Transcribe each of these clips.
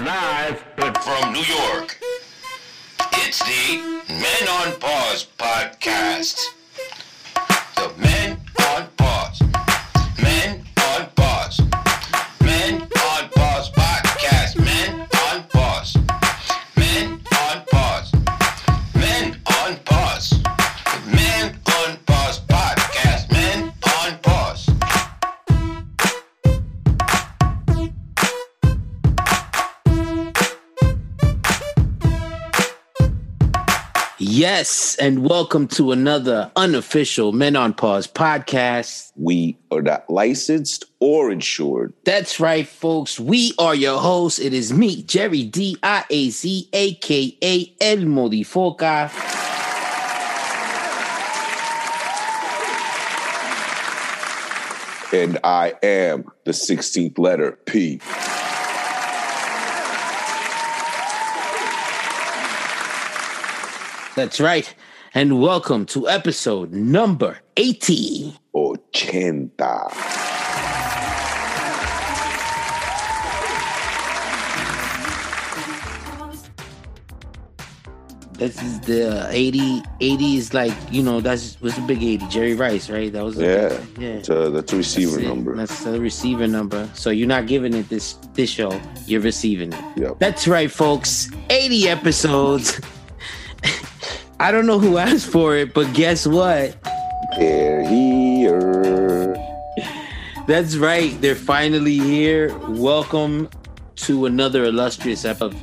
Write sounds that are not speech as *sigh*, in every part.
Live from New York. It's the Men on Pause podcast. Yes, and welcome to another unofficial Men on Pause podcast. We are not licensed or insured. That's right, folks. We are your hosts. It is me, Jerry D I A Z, aka El Modifoca. And I am the 16th letter P. That's right. And welcome to episode number 80. Ochenta. This is the 80. 80 is like, you know, that's was a big 80. Jerry Rice, right? That was Yeah. big- yeah. Uh, that's a, that's a receiver That's number. That's the receiver number. So you're not giving it this this show. You're receiving it. Yep. That's right, folks. 80 episodes. I don't know who asked for it, but guess what? They're here. That's right. They're finally here. Welcome to another illustrious episode of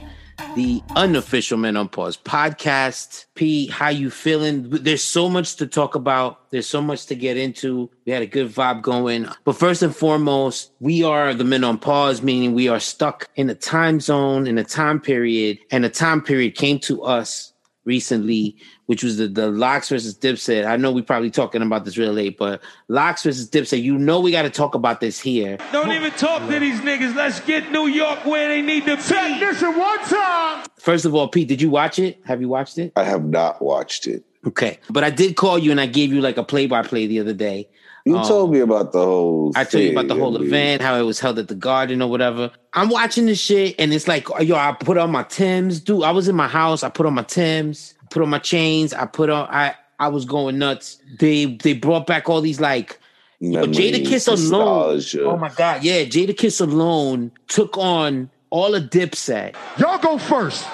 the unofficial Men on Pause podcast. P, how you feeling? There's so much to talk about. There's so much to get into. We had a good vibe going. But first and foremost, we are the Men on Pause, meaning we are stuck in a time zone, in a time period, and a time period came to us recently, which was the, the Lox versus Dipset. I know we're probably talking about this real late, but Lox versus Dipset, you know we got to talk about this here. Don't even talk to these niggas. Let's get New York where they need to be. Technician one time. First of all, Pete, did you watch it? Have you watched it? I have not watched it. Okay. But I did call you and I gave you like a play by play the other day. You Um, told me about the whole. I told you about the whole I event, how it was held at the garden or whatever. I'm watching this shit and it's like, yo, I put on my Tims. Dude, I was in my house. I put on my Tims, put on my chains. I put on, I, I was going nuts. They, they brought back all these like, Yo, memories, Jadakiss alone. Oh my God. Yeah. Jadakiss alone took on all of Dipset. Y'all go first.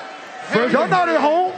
Y'all not at home.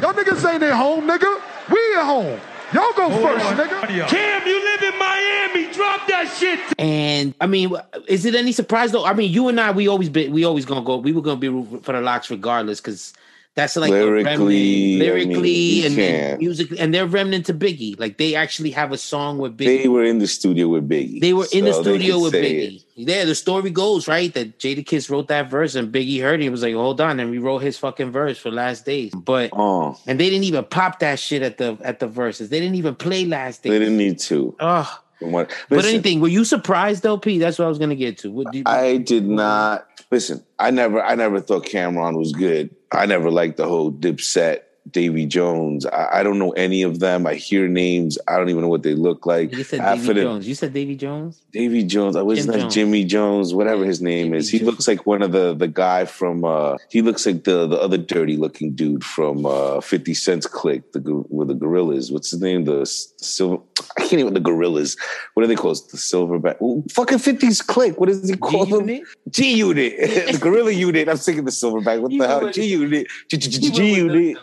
Y'all niggas ain't at home, nigga. We at home. Y'all go first, nigga. Cam, you live in Miami. Drop that shit. And I mean, is it any surprise though? I mean, you and I, we always be, we always gonna go. We were gonna be for the Lox regardless, because that's like the Lyrically, I mean, lyrically, and musically, and they're remnant to Biggie. Like they actually have a song with Biggie. They were in the studio with Biggie. They were in the studio with Biggie. it. Yeah, the story goes right that Jadakiss wrote that verse and Biggie heard it. He was like, "Hold on," and rewrote his fucking verse for Last Days. But Oh, and they didn't even pop that shit at the at the verses. They didn't even play Last Days. they didn't need to. Oh. What- But anything, were you surprised though, P? That's what I was gonna get to. What do you, I did not listen. I never, I never thought Cam'ron was good. I never liked the whole Dipset, Davy Jones. I, I don't know any of them. I hear names. I don't even know what they look like. You said Davy Jones. You said Davy Jones. Davy Jones. I was Jones. Jimmy Jones, whatever his name Jimmy is. He Jones. looks like one of the the guy from. uh He looks like the the other dirty looking dude from uh Fifty Cent's clique, the with the gorillas. What's his name? The silver. I can't even the gorillas. What do they call? The silverback. Well, fucking 50's clique. What does he call them? G-Unit? G Unit, *laughs* the Gorilla Unit. I'm thinking the Silverback. What You the hell? G Unit, G Unit.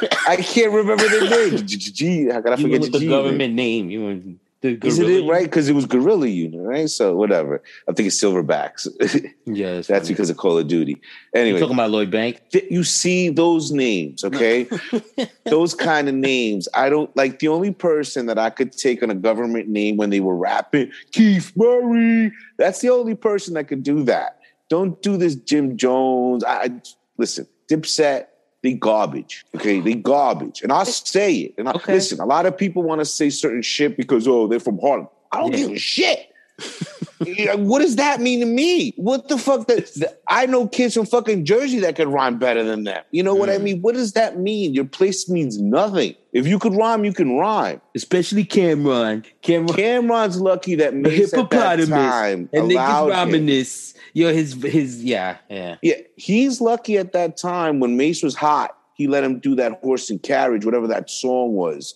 The I can't remember their name. *laughs* G-. How can I forget the the G? government name. You went the Isn't it right? Because it was Gorilla Unit, right? So whatever. I'm thinking Silverbacks. *laughs* Yeah, that's, *laughs* That's because of Call of Duty. You're Anyway, talking about Lloyd Bank. you see those names, okay? those kind of names. I don't like the only person that I could take on a government name when they were rapping, Keith Murray. That's the only person that could do that. Don't do this, Jim Jones. I, I listen, Dipset. They garbage, okay? They garbage, and I'll say it. And I, Okay. listen, a lot of people want to say certain shit because oh, they're from Harlem. I don't Yeah. give a shit. What does that mean to me? What the fuck? *laughs* That, I know kids from fucking Jersey that could rhyme better than that. You know what I mm. mean? What does that mean? Your place means nothing. If you could rhyme, you can rhyme. Especially Cam'ron. Cam'ron. Cam'ron's lucky that the Mase at that hippopotamus. time and niggas rhyming this. Yo, his his yeah, yeah. Yeah, he's lucky at that time when Mase was hot. He let him do that horse and carriage, whatever that song was.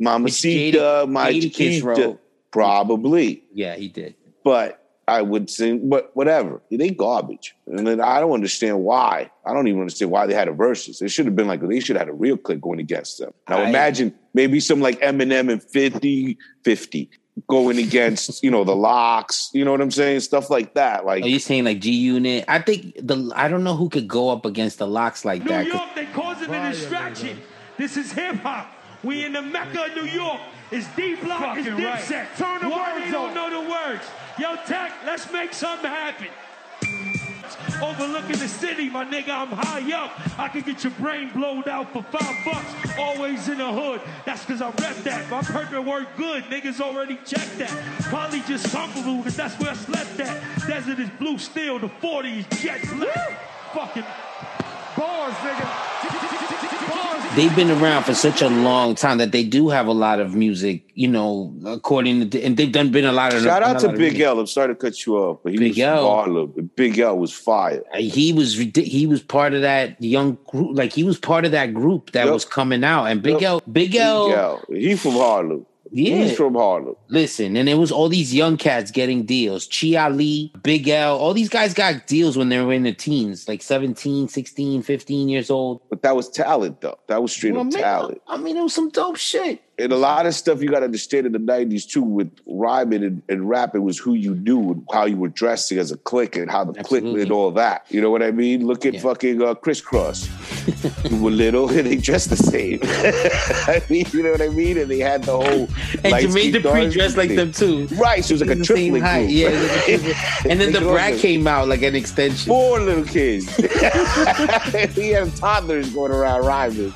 Mamacita, my Jadakiss chiquita. wrote. Probably. Yeah, he did. But I would sing, but whatever. They garbage. And then I don't understand why. I don't even understand why they had a versus. It should have been like they should have had a real click going against them. Now I- imagine maybe some like Eminem and 50, 50 going against, you know, the Lox, you know what I'm saying? Stuff like that. Like Are you saying like G Unit? I think the I don't know who could go up against the Lox like that. New that. 'cause- York, they causing a distraction. This is hip hop. We in the Mecca of New York. It's D Block, it's Fucking right. Dipset. Turn the Why words they don't on. know the words? Yo, Tech, let's make something happen. Overlooking the city, my nigga, I'm high up. I can get your brain blowed out for five bucks. Always in the hood. That's cause I rep that. My purpose work good. Niggas already checked that. Probably just comfortable because that's where I slept at. Desert is blue steel, the 40 is jet black. Fucking Bars, nigga. They've been around for such a long time that they do have a lot of music, you know, according to and they've done been a lot of shout out to Big music. L. I'm sorry to cut you off, but he Big was L. Big L was fire. Uh, he was he was part of that young group, like he was part of that group that Yep. was coming out. And Big Yep. L, Big Big L, L. He from Harlem. Yeah. He's from Harlem. listen, and it was all these young cats getting deals. Chi-Ali, Big L, all these guys got deals when they were in the teens, like 17, 16, 15 years old. But that was talent, though. That was straight Well, up man, talent. I mean, it was some dope shit. And a lot of stuff you got to understand in the 90s too with rhyming and, and rapping was who you knew and how you were dressing as a clique and how the clique and all that. You know what i mean? Look at Yeah. fucking uh, Kris Kross. *laughs* Who were little and they dressed the same. *laughs* I mean you know what i mean? And they had the whole And light Jermaine skin Dupri dark dressed like them too. right so it was like a The same triplet height. group. Yeah, like a *laughs* and then the brat came out like an extension. four little kids. He had toddlers going around rhyming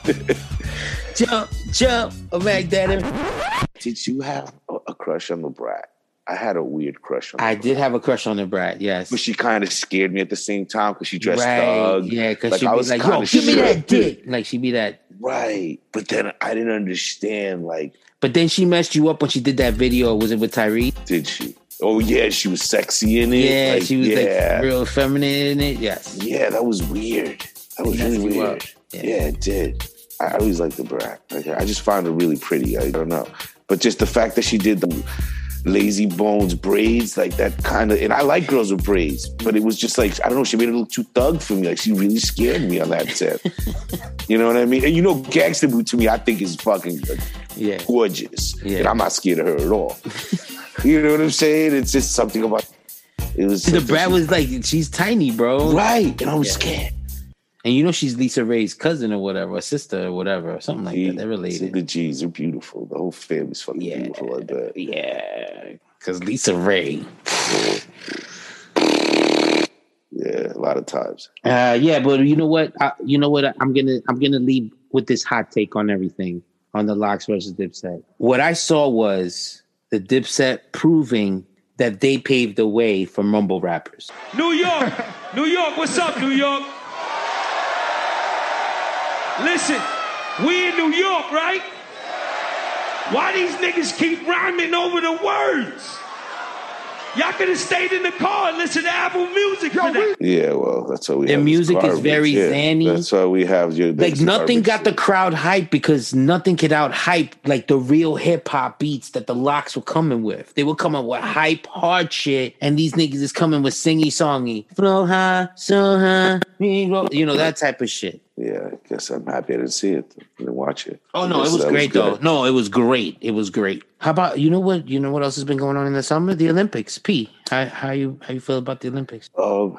Jump, jump, oh Daddy. did you have a, a crush on the brat i had a weird crush on I the did have a crush on the brat. Yes. but she kind of scared me at the same time because she dressed right. thug. Yeah, because Like, she'd I was like, "Yo, kinda give me that dick." Like she'd be that. Right. But then I didn't understand, like, But then she messed you up when she did that video. Was it with Tyree? did she? Oh, yeah, she was sexy in it. Yeah, Like, she was yeah. like real feminine in it. Yes. Yeah, that was weird. That was really weird. Yeah. Yeah. it did. I always like the brat. Like, I just found her really pretty. I don't know. But just the fact that she did the lazy bones braids, like that kind of, and I like girls with braids, but it was just like, I don't know, she made it look too thug for me. Like, she really scared me on that set. *laughs* you know what I mean? And you know, Gangsta Boo to me, I think is fucking Yeah. gorgeous. Yeah. And I'm not scared of her at all. *laughs* you know what I'm saying? It's just something about it was The brat was like, she's tiny, bro. right, and I was Yeah. scared. And you know she's LisaRaye's cousin or whatever, or sister or whatever, or something like He- that. They're related. The G's are beautiful. The whole family's fucking Yeah. beautiful. I bet. Yeah. Because Lisa Ray. Yeah, a lot of times. Uh, yeah, but you know what? I, you know what? I'm gonna I'm gonna leave with this hot take on everything on the Lox versus Dipset. What I saw was the Dipset proving that they paved the way for mumble rappers. New York, New York, what's up, New York? Listen, we in New York, right? Why these niggas keep rhyming over the words? Y'all could have stayed in the car and listened to Apple Music for that. Yeah, well, that's why we. Their have this music is very yeah, zany. That's why we have your Like nothing garbage got the crowd hype because nothing could out hype like the real hip hop beats that the Lox were coming with. They were coming with hype, hard shit, and these niggas is coming with singy songy, flow high, so high, you know that type of shit. Yeah, I guess I'm happy I didn't see it. I didn't watch it. Oh no, it was great good. though. No, it was great. It was great. How about you know what? You know what else has been going on in the summer? The Olympics. P. How how you how you feel about the Olympics? Um,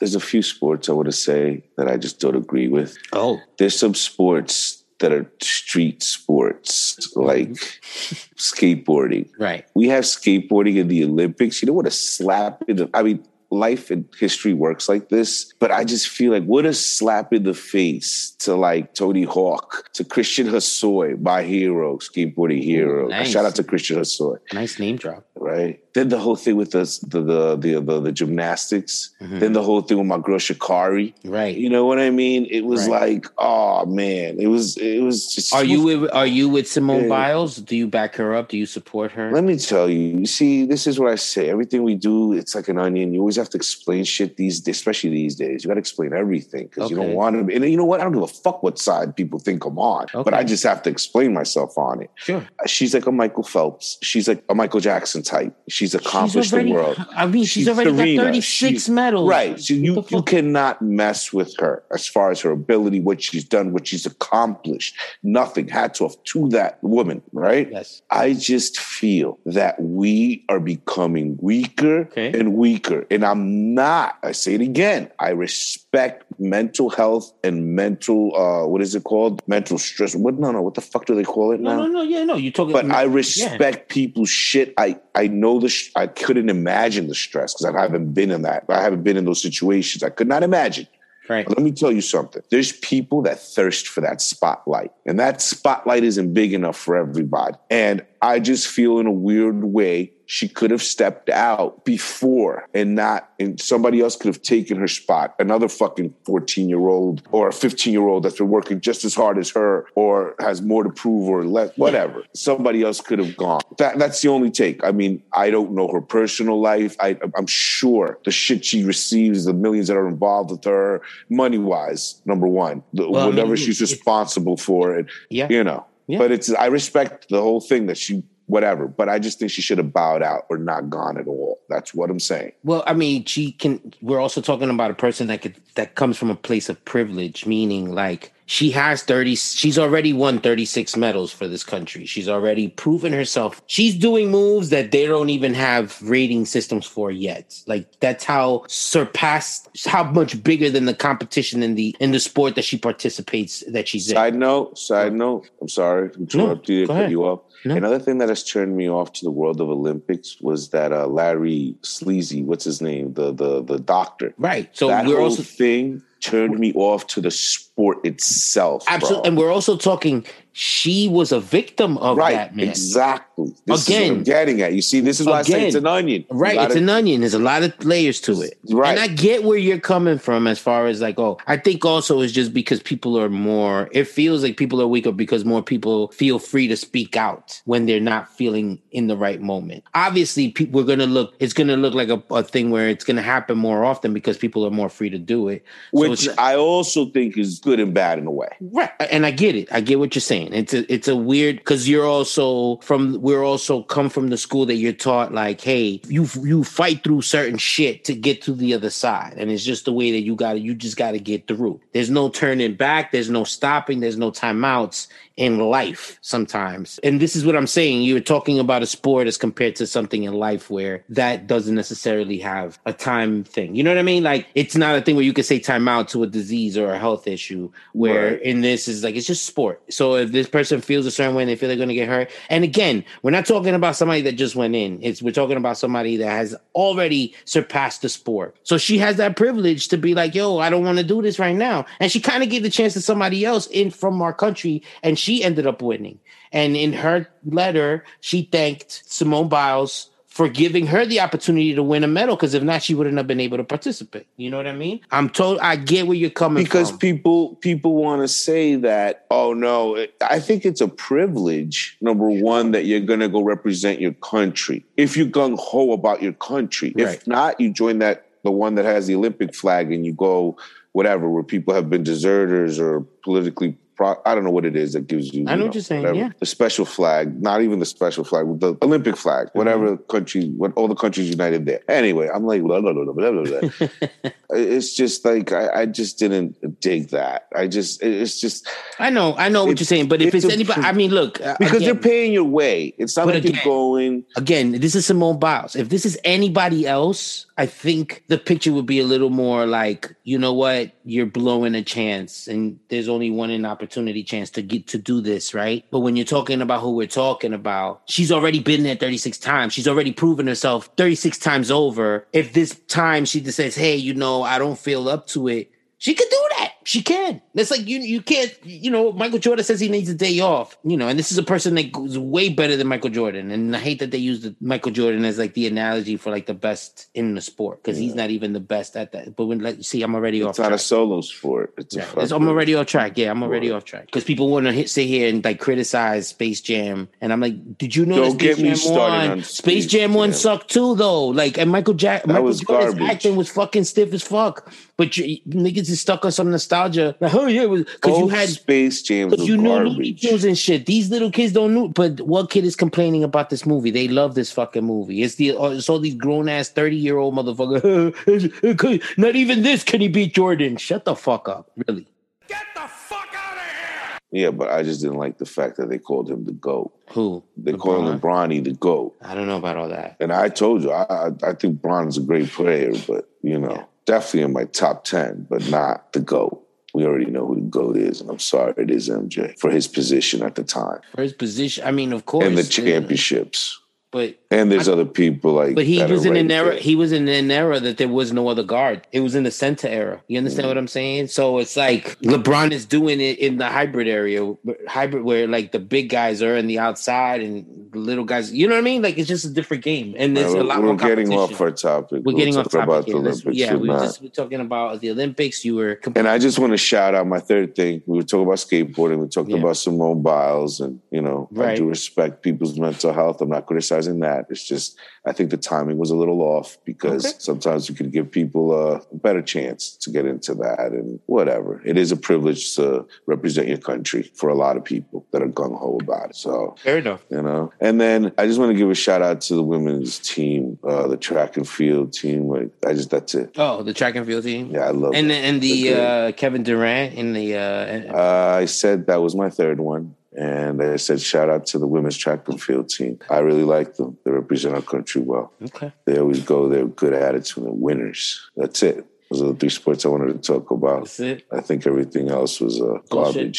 there's a few sports I want to say that I just don't agree with. Oh, There's some sports that are street sports, like *laughs* skateboarding. right. We have skateboarding in the Olympics. You know what a slap in the I mean, life and history works like this, but I just feel like what a slap in the face to like Tony Hawk, to Christian Hosoi, my hero, skateboarding hero. nice. Shout out to Christian Hosoi, Nice name drop. right? Then the whole thing with the the the the, the, the gymnastics. Mhm. Then the whole thing with my girl Sha'Carri. Right. You know what I mean? It was Right. like, oh man, it was it was just. Are you with Are you with Simone Yeah. Biles? Do you back her up? Do you support her? Let me tell you, you see, this is what I say. Everything we do, it's like an onion. You always have to explain shit these days, especially these days. You got to explain everything because you don't want to. And you know what? I don't give a fuck what side people think I'm on, but I just have to explain myself on it. Sure. She's like a Michael Phelps. She's like a Michael Jackson type. She's accomplished already, the world. I mean, she's, She's already Serena. got 36 She- medals. Right. So you, you cannot mess with her as far as her ability, what she's done, what she's accomplished. Nothing. Hats off to that woman, right? Yes. I just feel that we are becoming weaker Okay. and weaker. And I'm not, I say it again, I respect mental health and mental, uh, what is it called? Mental stress. What? No, no. What the fuck do they call it No, now? no, no. no, Yeah, no. You're talking. But I respect people's shit. I I know the. Sh- I couldn't imagine the stress because I haven't been in that. I haven't been in those situations. I could not imagine. Right. Let me tell you something. There's people that thirst for that spotlight, and that spotlight isn't big enough for everybody. And I just feel in a weird way she could have stepped out before and not, and somebody else could have taken her spot. Another fucking 14 year old or a 15 year old that's been working just as hard as her or has more to prove or less, whatever. Somebody else could have gone. That, that's the only take. I mean, I don't know her personal life. I, I'm sure the shit she receives, the millions that are involved with her, money wise, number one, the, Well, I whatever mean, she's responsible for, and Yeah. you know. Yeah. But it's I respect the whole thing that she whatever, but I just think she should have bowed out or not gone at all. That's what I'm saying. Well, I mean, she can. We're also talking about a person that could that comes from a place of privilege, meaning like she has thirty. She's already won thirty six medals for this country. She's already proven herself. She's doing moves that they don't even have rating systems for yet. Like that's how surpassed, how much bigger than the competition in the in the sport that she participates that she's in. Side note, side note. I'm sorry to interrupt you, go cut you off. No. Another thing that has turned me off to the world of Olympics was that uh, Larry Sleazy, what's his name, the the the doctor. Right. So that we're whole also thing turned me off to the sport itself. bro. absolutely, and we're also talking. She was a victim of right, that man. exactly. This is what Again. I'm getting at. You see, this is why I say it's an onion. Right, it's gotta- an onion. There's a lot of layers to it. Right. And I get where you're coming from as far as like, oh, I think also it's just because people are more, it feels like people are weaker because more people feel free to speak out when they're not feeling in the right moment. Obviously, people we're gonna look, it's gonna look like a, a thing where it's gonna happen more often because people are more free to do it. Which it's- I also think is good and bad in a way. Right, and I get it. I get what you're saying. It's a it's a weird because you're also from we're also come from the school that you're taught like, hey, you you fight through certain shit to get to the other side, and it's just the way that you got to you just got to get through. There's no turning back. There's no stopping. There's no timeouts in life sometimes. And this is what I'm saying. You're talking about a sport as compared to something in life where that doesn't necessarily have a time thing. You know what I mean? Like it's not a thing where you can say timeout to a disease or a health issue where Right. in this is like it's just sport. So if this person feels a certain way and they feel they're going to get hurt, and again, we're not talking about somebody that just went in. It's we're talking about somebody that has already surpassed the sport. So she has that privilege to be like, "Yo, I don't want to do this right now," and she kind of gave the chance to somebody else in from our country, and she ended up winning. And in her letter, she thanked Simone Biles for giving her the opportunity to win a medal because if not, she wouldn't have been able to participate. You know what I mean? I'm told I get where you're coming because from. people people want to say that oh no it- i think it's a privilege number one that you're going to go represent your country if you're gung-ho about your country Right. if not you join that the one that has the olympic flag and you go whatever where people have been deserters or politically pro- i don't know what it is that gives you I know you what you're saying, whatever. yeah. the special flag not even the special flag the olympic flag Mm-hmm. whatever country what all the countries united there anyway i'm like blah, blah, blah, blah, blah, blah, *laughs* it's just like I, I just didn't dig that. I just it's just I know, I know what you're saying, but if it's it's, anybody, I mean, look, uh, because again, they're paying your way. It's not like you're going. again, this is Simone Biles. If this is anybody else, I think the picture would be a little more like, you know what, you're blowing a chance, and there's only one in opportunity. Opportunity chance to get to do this, right? But when you're talking about who we're talking about, she's already been there 36 times. She's already proven herself 36 times over. If this time she just says, "Hey, you know, I don't feel up to it," she could do that. She can. It's like you you can't, you know, Michael Jordan says he needs a day off, you know, and this is a person that goes way better than Michael Jordan. And I hate that they use the Michael Jordan as like the analogy for like the best in the sport because he's not even the best at that. But when like see, I'm already off It's not a track. solo sport. It's a Yeah, it's- I'm already off track. Yeah, I'm already off track because people want to sit here and like criticize Space Jam, and I'm like, did you know Don't Space Jam started one? on Space Space Jam one sucked too, though. Like, and Michael Jack, Michael was Jordan's garbage. acting was fucking stiff as fuck. But you, niggas is stuck on some nostalgia. Like, oh yeah, because you had Space Jams because were you knew Looney. Tunes and shit. These little kids don't know. But what kid is complaining about this movie? They love this fucking movie. It's the uh, it's all these grown ass thirty year old motherfucker. *laughs* Not even this can he beat Jordan. Shut the fuck up, really. Get the fuck out of here. Yeah, but I just didn't like the fact that they called him the GOAT. Who? They call him Bronny the GOAT. I don't know about all that. And I told you, I I, I think Bron's a great player, but you know, definitely in my top ten, but not the GOAT. We already know who the GOAT is, and I'm sorry, it is MJ for his position at the time For his position, I mean, of course, and the championships. But And there's other people like, but he was in an right era. there. He was in an era that there was no other guard. It was in the center era. You understand mm. what I'm saying? So it's like LeBron is doing it in the hybrid area, hybrid where like the big guys are in the outside and the little guys. You know what I mean? Like it's just a different game, and there's we're, a lot we're more getting off our topic. We're We'll getting off topic. about the Olympics. yeah, we were just we're talking about the Olympics. You were And I just want to shout out my third thing. We were talking about skateboarding. We talked Yeah. about Simone Biles, and you know, I do respect people's mental health. I'm not criticizing that. It's just I think the timing was a little off because Okay. sometimes you could give people a better chance to get into that, and whatever. It is a privilege to represent your country for a lot of people that are gung ho about it. So fair enough. you know. And then I just want to give a shout out to the women's team, uh, the track and field team. Like I just that's it. Oh, the track and field team. Yeah, I love And it. the, and the uh, Kevin Durant in the uh, Uh, I said that was my third one. And I said, shout out to the women's track and field team. I really like them. They represent our country well. okay. They always go there with good attitude and winners. That's it. Those are the three sports I wanted to talk about. That's it. I think everything else was uh, Bullshit.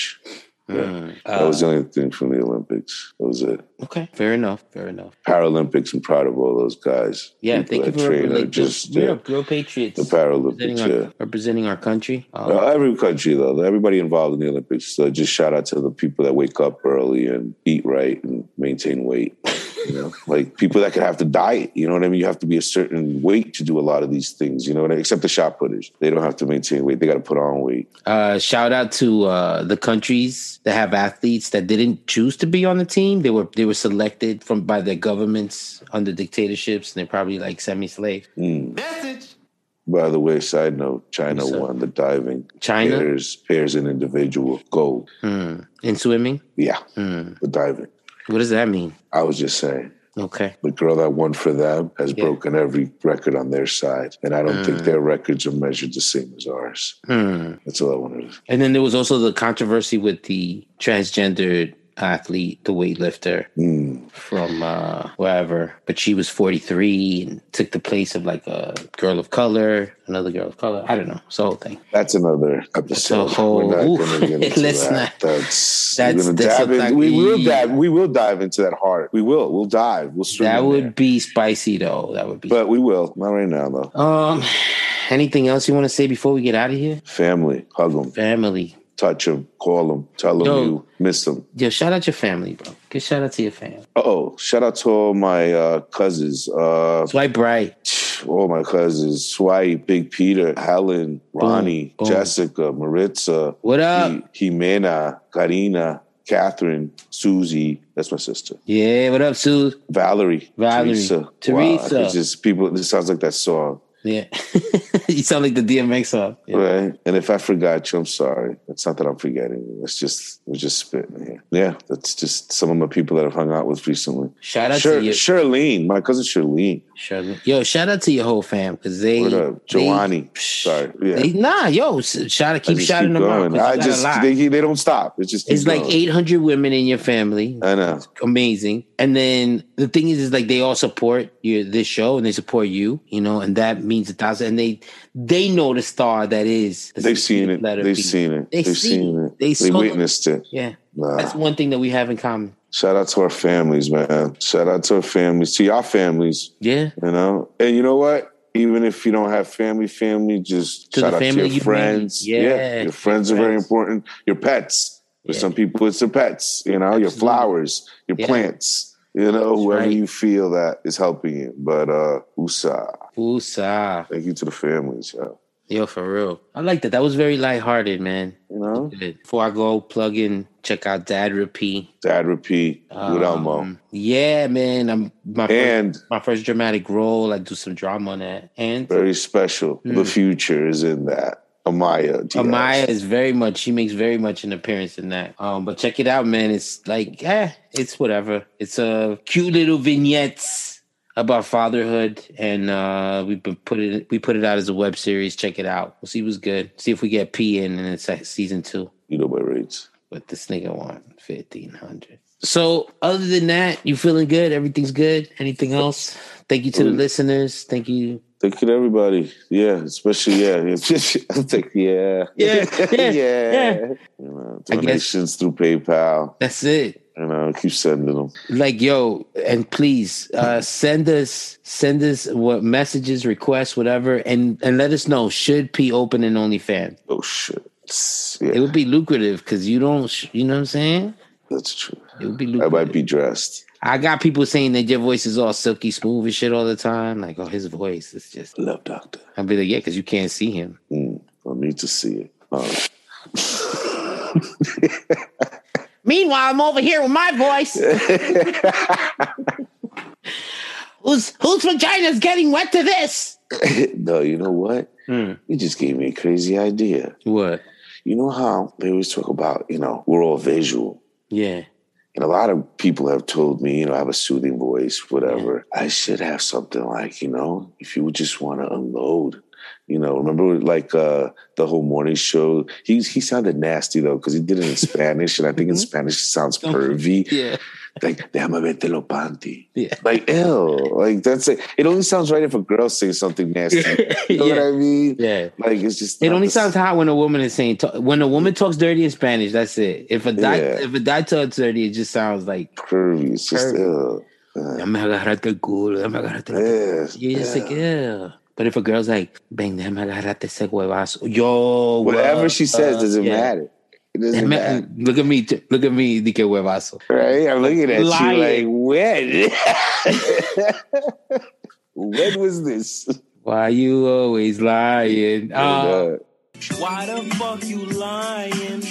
Garbage. Mm. that was the only thing from the Olympics. That was it. Okay, fair enough. Fair enough. Paralympics, I'm proud of all those guys. Yeah, thank you for train like, just we're yeah, girl patriots. the representing Paralympics. our, Yeah. representing our country. Um, Uh, every country though, everybody involved in the Olympics. So just shout out to the people that wake up early and eat right and maintain weight. You know, like people that could have to diet. You know what I mean? You have to be a certain weight to do a lot of these things. You know what I mean? Except the shot putters, they don't have to maintain weight. They got to put on weight. uh, shout out to uh, the countries that have athletes that didn't choose to be on the team. They were they were selected from by their governments under dictatorships, and they're probably like semi-slave. Message. By the way, side note: China What's won the diving. China? pairs, pairs, and individual gold. Hmm. In swimming, Yeah, Hmm. the diving. What does that mean? I was just saying. Okay, The girl that won for them has Yeah. broken every record on their side, and I don't think their records are measured the same as ours. Hmm. That's all I wanted. to and then there was also the controversy with the transgendered athlete, the weightlifter Mm. from uh, wherever, but she was 43 and took the place of like a girl of color, another girl of color. I don't know. It's the whole thing. That's another episode. whole- We're not going to get into Let's *laughs* that. not- That's, That's- we're that's dive in- we will dive. We will dive into that hard. We will. We'll dive. We'll swim. That would there. be spicy though. That would be. But we will. Not right now though. um, anything else you want to say before we get out of here? Family, hug them, Family. Touch them, call them, tell them Yo. you miss them. Yo, shout out your family, bro. Good shout out to your fam. Oh, shout out to all my uh, cousins. Uh, Swipe right. *sniffs* all my cousins: Swipe, Big Peter, Helen, Ronnie, boom. Jessica, Maritza, What up? Hi- Jimena, Karina, Catherine, Susie. That's my sister. Yeah, what up, Sue? Valerie, Valerie, Teresa. Teresa. Wow, it's just people. This sounds like that song, Yeah. *laughs* you sound like the DMX song. Yeah. right? And if I forgot you, I'm sorry. It's not that I'm forgetting. It's just we're just spitting. Yeah, that's just some of my people that I've hung out with recently. Shout out Shir- to your Charlene, my cousin Charlene. Charlotte. Yo, shout out to your whole fam because they. What up? Psh, Sorry, yeah. They, nah, yo, shout keep shouting them out. you I just they, they don't stop. It's just it's keeps like going. 800 women in your family. I know. Amazing. And then the thing is, is like they all support your this show and they support you, you know, and that means a thousand. And they they know the star that is. the They've seen it. They've seen it. They They've see seen it. They saw- witnessed it. Yeah, Nah. that's one thing that we have in common. Shout out to our families, man. Shout out to our families, to your families, Yeah, you know. And you know what? Even if you don't have family, family, just To shout the out to you your friends. bring. Yeah, your your friends are very important. Your pets. For Yeah. some people, it's their pets. You know, your flowers, your Yeah. plants. You know, That's whoever right. you feel that is helping you. But uh, USA, Usa. thank you to the families. Yeah. Yo, for real. I like that. That was very lighthearted, man. You know, Before I go, plug in, check out Dad Repeat. Dad repeat with Elmo. Um, Yeah, man. I'm my first, And my first dramatic role. I do some drama on that. And very special. The future is in that. Amaya. Diaz. Hmm. Amaya is very much she makes very much an appearance in that. Um, but check it out, man. It's like, eh, it's whatever. It's a cute little vignettes about fatherhood, and uh, we been put it we put it out as a web series. Check it out. We'll see what's good. See if we get P in in it's like season two. You know my rates. But this nigga want fifteen hundred. So other than that, you feeling good? Everything's good. Anything else? Thank you to the Mm. listeners. Thank you. Thank you to everybody. Yeah, especially yeah. *laughs* I think yeah, Yeah, *laughs* yeah, yeah. yeah. You know, donations through PayPal. That's it. You know, keep sending them. like yo and please uh send us send us what messages requests whatever and and let us know should p open an onlyfans Oh shit. it would be lucrative because you don't you know what i'm saying that's true. it would be I might be dressed. i got people saying that your voice is all silky smooth and shit all the time like oh his voice is just Love doctor. i'll be like yeah because you can't see him Mm, I need to see it. Uh, *laughs* *laughs* meanwhile i'm over here with my voice *laughs* whose whose vagina's getting wet to this *laughs* no, you know what? Hmm. You just gave me a crazy idea. what You know how they always talk about, you know, we're all visual. yeah And a lot of people have told me, you know, I have a soothing voice, whatever. I should have something like, you know, if you would just want to unload, you know, remember like uh the whole morning show? He he sounded nasty though, because he did it in *laughs* Spanish, and I think in Spanish it sounds pervy. yeah Like, déjame verte lo panty. yeah Like, ew. Like that's it. It only sounds right if a girl says something nasty. *laughs* You know what I mean? yeah Like it's just It only sounds hot when a woman is saying when a woman talks dirty in Spanish. That's it. If a guy Yeah. if a guy talks dirty, it just sounds like curvy. It's just Curvy. ew. Uh, "Déjame agarrarte el culo, déjame agarrarte el culo." yes, You just yeah. like yeah. But if a girl's like, "Ven, déjame agarrarte ese huevazo," yo, Whatever uh, she says uh, doesn't yeah. matter. It doesn't matter. Look at me, look at me, di que huevazo. Right? I'm looking at Lying. you like, when? *laughs* when was this? Why you always lying? Uh, Uh, Why the fuck you lying?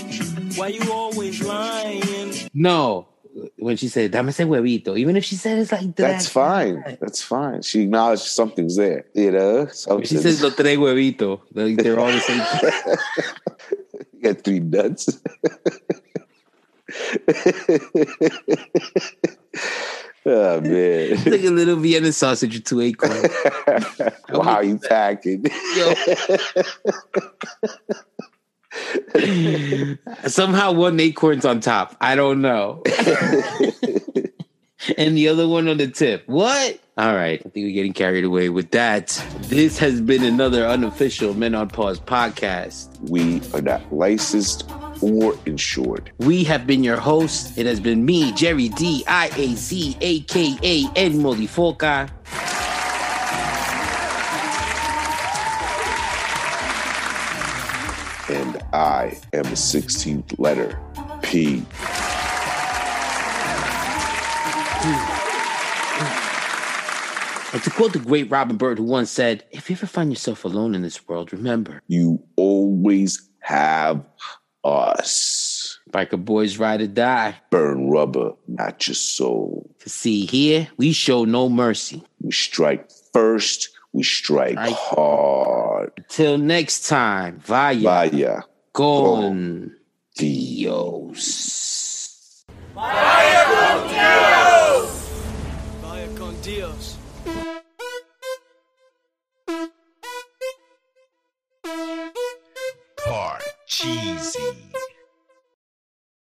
Why you always lying? no, when she said, "Dame ese huevito," even if she said it's like that, that's fine. That's fine. She acknowledged something's there. You know? She says "lo tres huevitos. Like, they're all the same. *laughs* you got three nuts. *laughs* oh man. It's like a little Vienna sausage with two acorns. *laughs* wow, you packing. *laughs* Somehow one acorn's on top. I don't know. *laughs* and the other one on the tip. What? All right. I think we're getting carried away with that. This has been another unofficial Men on Pause podcast. we are not licensed or insured. We have been your hosts. It has been me, Jerry D, I A Z, aka Ed Molifoca. I am the 16th letter, P. And to quote the great Robin Bird, who once said, If you ever find yourself alone in this world, remember, You always have us. biker boys ride or die. Burn rubber, not your soul. To see here, we show no mercy. We strike first, we strike Right. hard. Till next time, vaya, Vaya, con Dios. Dios. Vaya con